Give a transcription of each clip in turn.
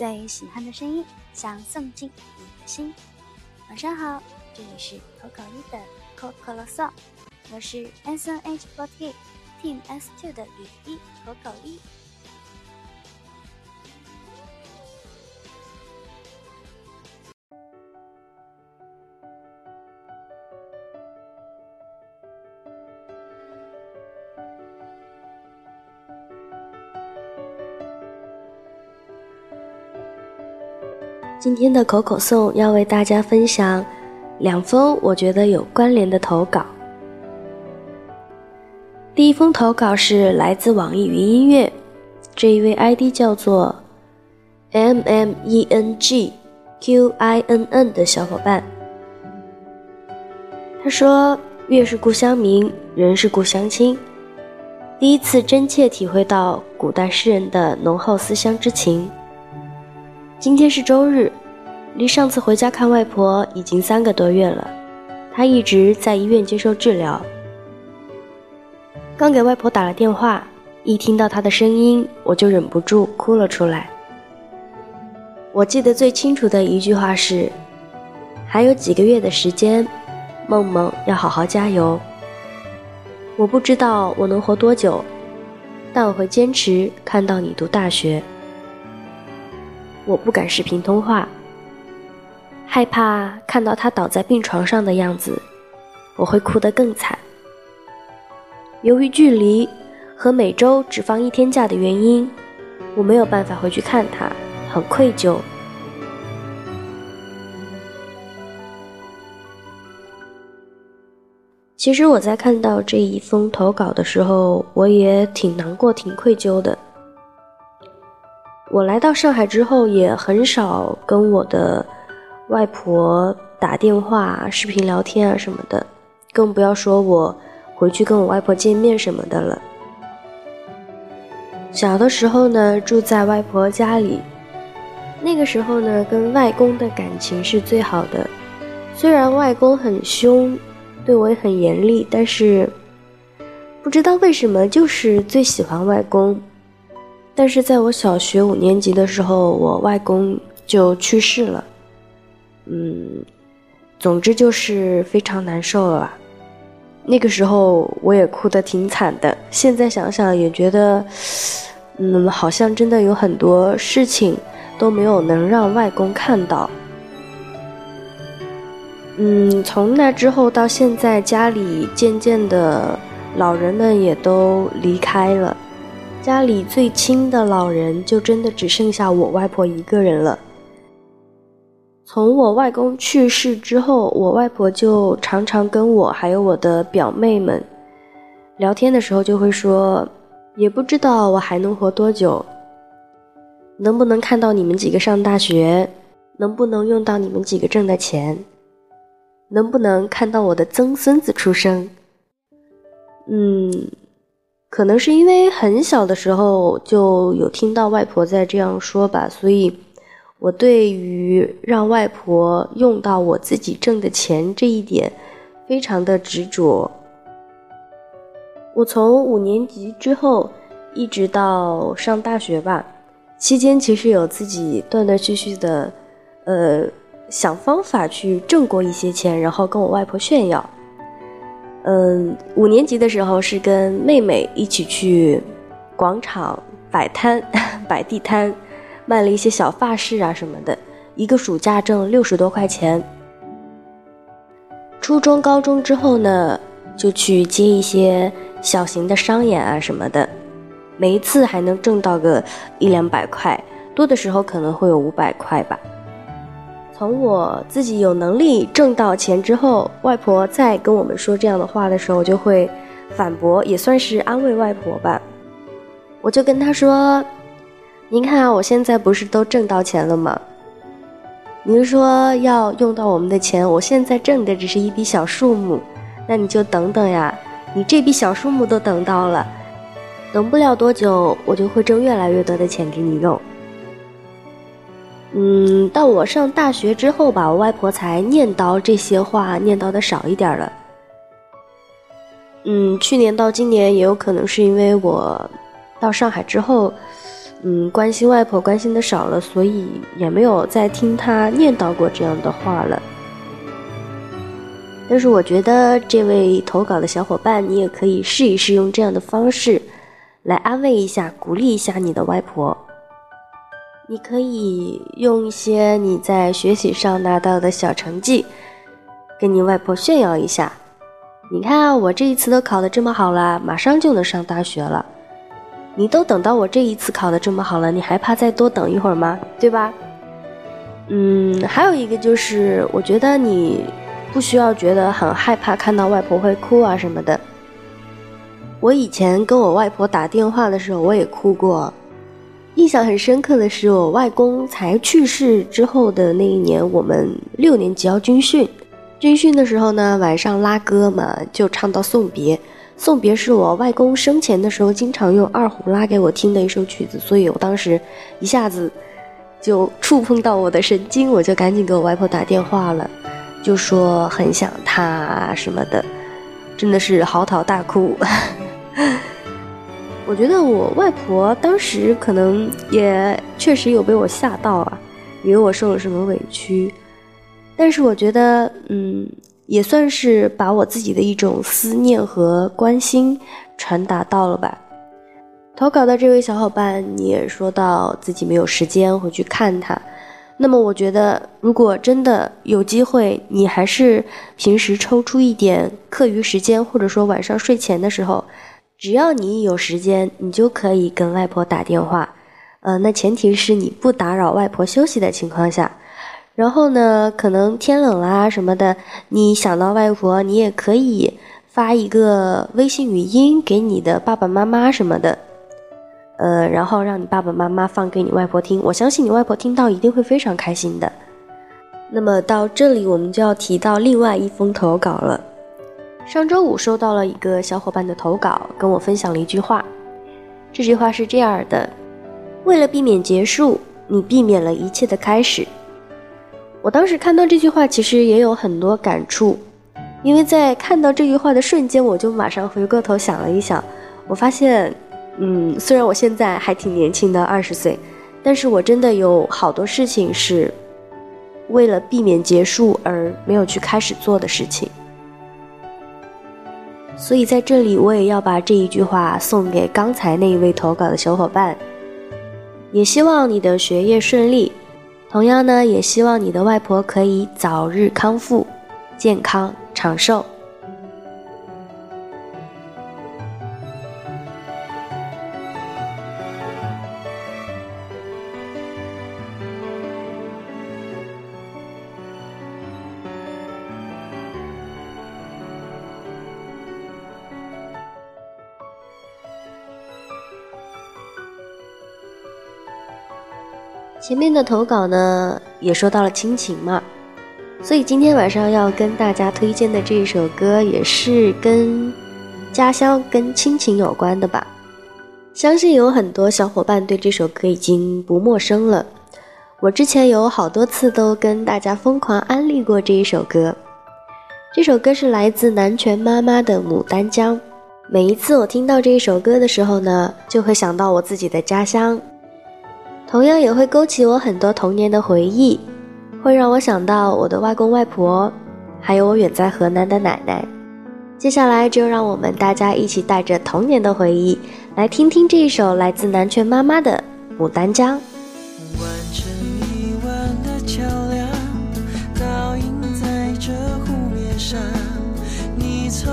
最喜欢的声音，想送进你的心。晚上好，这里是口口一的口口啰嗦，我是 SNH48 Team S two 的雨衣口口一。今天的口口颂要为大家分享两封我觉得有关联的投稿。第一封投稿是来自网易云音乐，这一位 ID 叫做 M M E N G Q I N N 的小伙伴。他说：“月是故乡明，人是故乡亲。第一次真切体会到古代诗人的浓厚思乡之情。”今天是周日，离上次回家看外婆已经三个多月了。她一直在医院接受治疗。刚给外婆打了电话，一听到她的声音，我就忍不住哭了出来。我记得最清楚的一句话是：“还有几个月的时间，梦梦要好好加油。”我不知道我能活多久，但我会坚持看到你读大学。我不敢视频通话，害怕看到他倒在病床上的样子，我会哭得更惨。由于距离和每周只放一天假的原因，我没有办法回去看他，很愧疚。其实我在看到这一封投稿的时候，我也挺难过、挺愧疚的。我来到上海之后，也很少跟我的外婆打电话、视频聊天啊什么的，更不要说我回去跟我外婆见面什么的了。小的时候呢，住在外婆家里，那个时候呢，跟外公的感情是最好的。虽然外公很凶，对我也很严厉，但是不知道为什么，就是最喜欢外公。但是在我小学五年级的时候，我外公就去世了。嗯，总之就是非常难受了。那个时候我也哭得挺惨的。现在想想也觉得，嗯，好像真的有很多事情都没有能让外公看到。嗯，从那之后到现在，家里渐渐的老人们也都离开了。家里最亲的老人就真的只剩下我外婆一个人了。从我外公去世之后，我外婆就常常跟我还有我的表妹们聊天的时候就会说：“也不知道我还能活多久，能不能看到你们几个上大学，能不能用到你们几个挣的钱，能不能看到我的曾孙子出生。”嗯。可能是因为很小的时候就有听到外婆在这样说吧，所以我对于让外婆用到我自己挣的钱这一点非常的执着。我从五年级之后一直到上大学吧，期间其实有自己断断续续的，呃，想方法去挣过一些钱，然后跟我外婆炫耀。嗯，五年级的时候是跟妹妹一起去广场摆摊、摆地摊，卖了一些小发饰啊什么的，一个暑假挣六十多块钱。初中、高中之后呢，就去接一些小型的商演啊什么的，每一次还能挣到个一两百块，多的时候可能会有五百块吧。从我自己有能力挣到钱之后，外婆再跟我们说这样的话的时候，我就会反驳，也算是安慰外婆吧。我就跟她说：“您看，我现在不是都挣到钱了吗？您说要用到我们的钱，我现在挣的只是一笔小数目，那你就等等呀。你这笔小数目都等到了，等不了多久，我就会挣越来越多的钱给你用。”嗯，到我上大学之后吧，我外婆才念叨这些话，念叨的少一点了。嗯，去年到今年也有可能是因为我到上海之后，嗯，关心外婆关心的少了，所以也没有再听她念叨过这样的话了。但是我觉得这位投稿的小伙伴，你也可以试一试用这样的方式，来安慰一下、鼓励一下你的外婆。你可以用一些你在学习上拿到的小成绩，跟你外婆炫耀一下。你看，我这一次都考得这么好了，马上就能上大学了。你都等到我这一次考得这么好了，你还怕再多等一会儿吗？对吧？嗯，还有一个就是，我觉得你。不需要觉得很害怕看到外婆会哭啊什么的。我以前跟我外婆打电话的时候，我也哭过。印象很深刻的是，我外公才去世之后的那一年，我们六年级要军训。军训的时候呢，晚上拉歌嘛，就唱到送别。送别是我外公生前的时候经常用二胡拉给我听的一首曲子，所以我当时一下子就触碰到我的神经，我就赶紧给我外婆打电话了。就说很想他什么的，真的是嚎啕大哭。我觉得我外婆当时可能也确实有被我吓到啊，以为我受了什么委屈。但是我觉得，嗯，也算是把我自己的一种思念和关心传达到了吧。投稿的这位小伙伴，你也说到自己没有时间回去看他。那么我觉得，如果真的有机会，你还是平时抽出一点课余时间，或者说晚上睡前的时候，只要你有时间，你就可以跟外婆打电话。呃，那前提是你不打扰外婆休息的情况下。然后呢，可能天冷啦什么的，你想到外婆，你也可以发一个微信语音给你的爸爸妈妈什么的。呃，然后让你爸爸妈妈放给你外婆听，我相信你外婆听到一定会非常开心的。那么到这里，我们就要提到另外一封投稿了。上周五收到了一个小伙伴的投稿，跟我分享了一句话。这句话是这样的：为了避免结束，你避免了一切的开始。我当时看到这句话，其实也有很多感触，因为在看到这句话的瞬间，我就马上回过头想了一想，我发现。嗯，虽然我现在还挺年轻的，二十岁，但是我真的有好多事情是为了避免结束而没有去开始做的事情。所以在这里，我也要把这一句话送给刚才那一位投稿的小伙伴，也希望你的学业顺利，同样呢，也希望你的外婆可以早日康复，健康长寿。前面的投稿呢，也说到了亲情嘛，所以今天晚上要跟大家推荐的这一首歌，也是跟家乡、跟亲情有关的吧。相信有很多小伙伴对这首歌已经不陌生了。我之前有好多次都跟大家疯狂安利过这一首歌。这首歌是来自南拳妈妈的《牡丹江》。每一次我听到这一首歌的时候呢，就会想到我自己的家乡。同样也会勾起我很多童年的回忆，会让我想到我的外公外婆，还有我远在河南的奶奶。接下来就让我们大家一起带着童年的回忆，来听听这一首来自南拳妈妈的《牡丹江》。手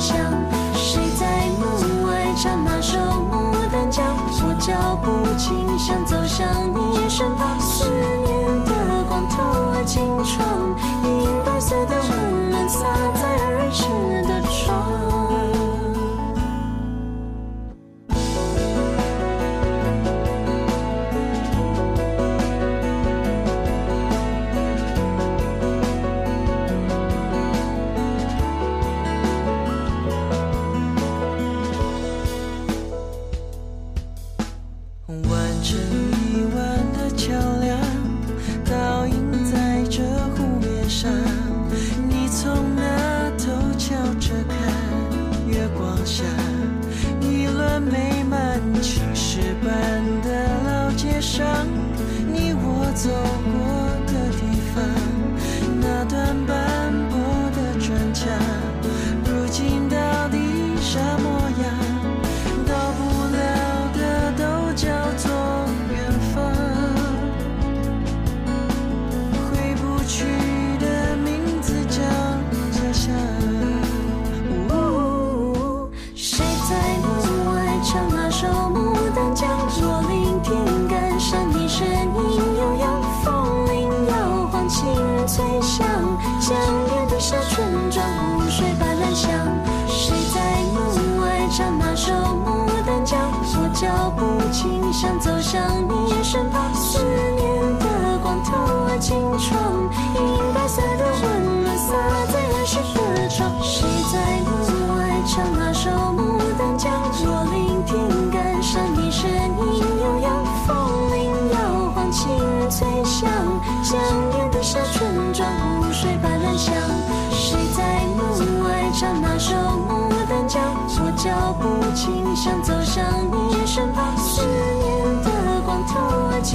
想。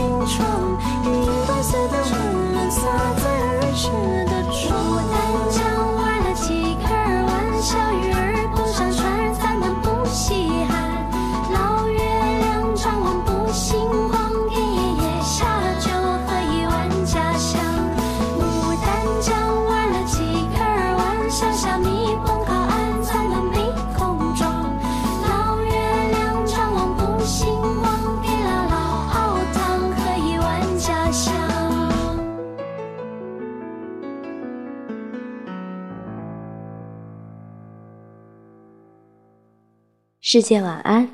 橱窗，一段色的。世界晚安。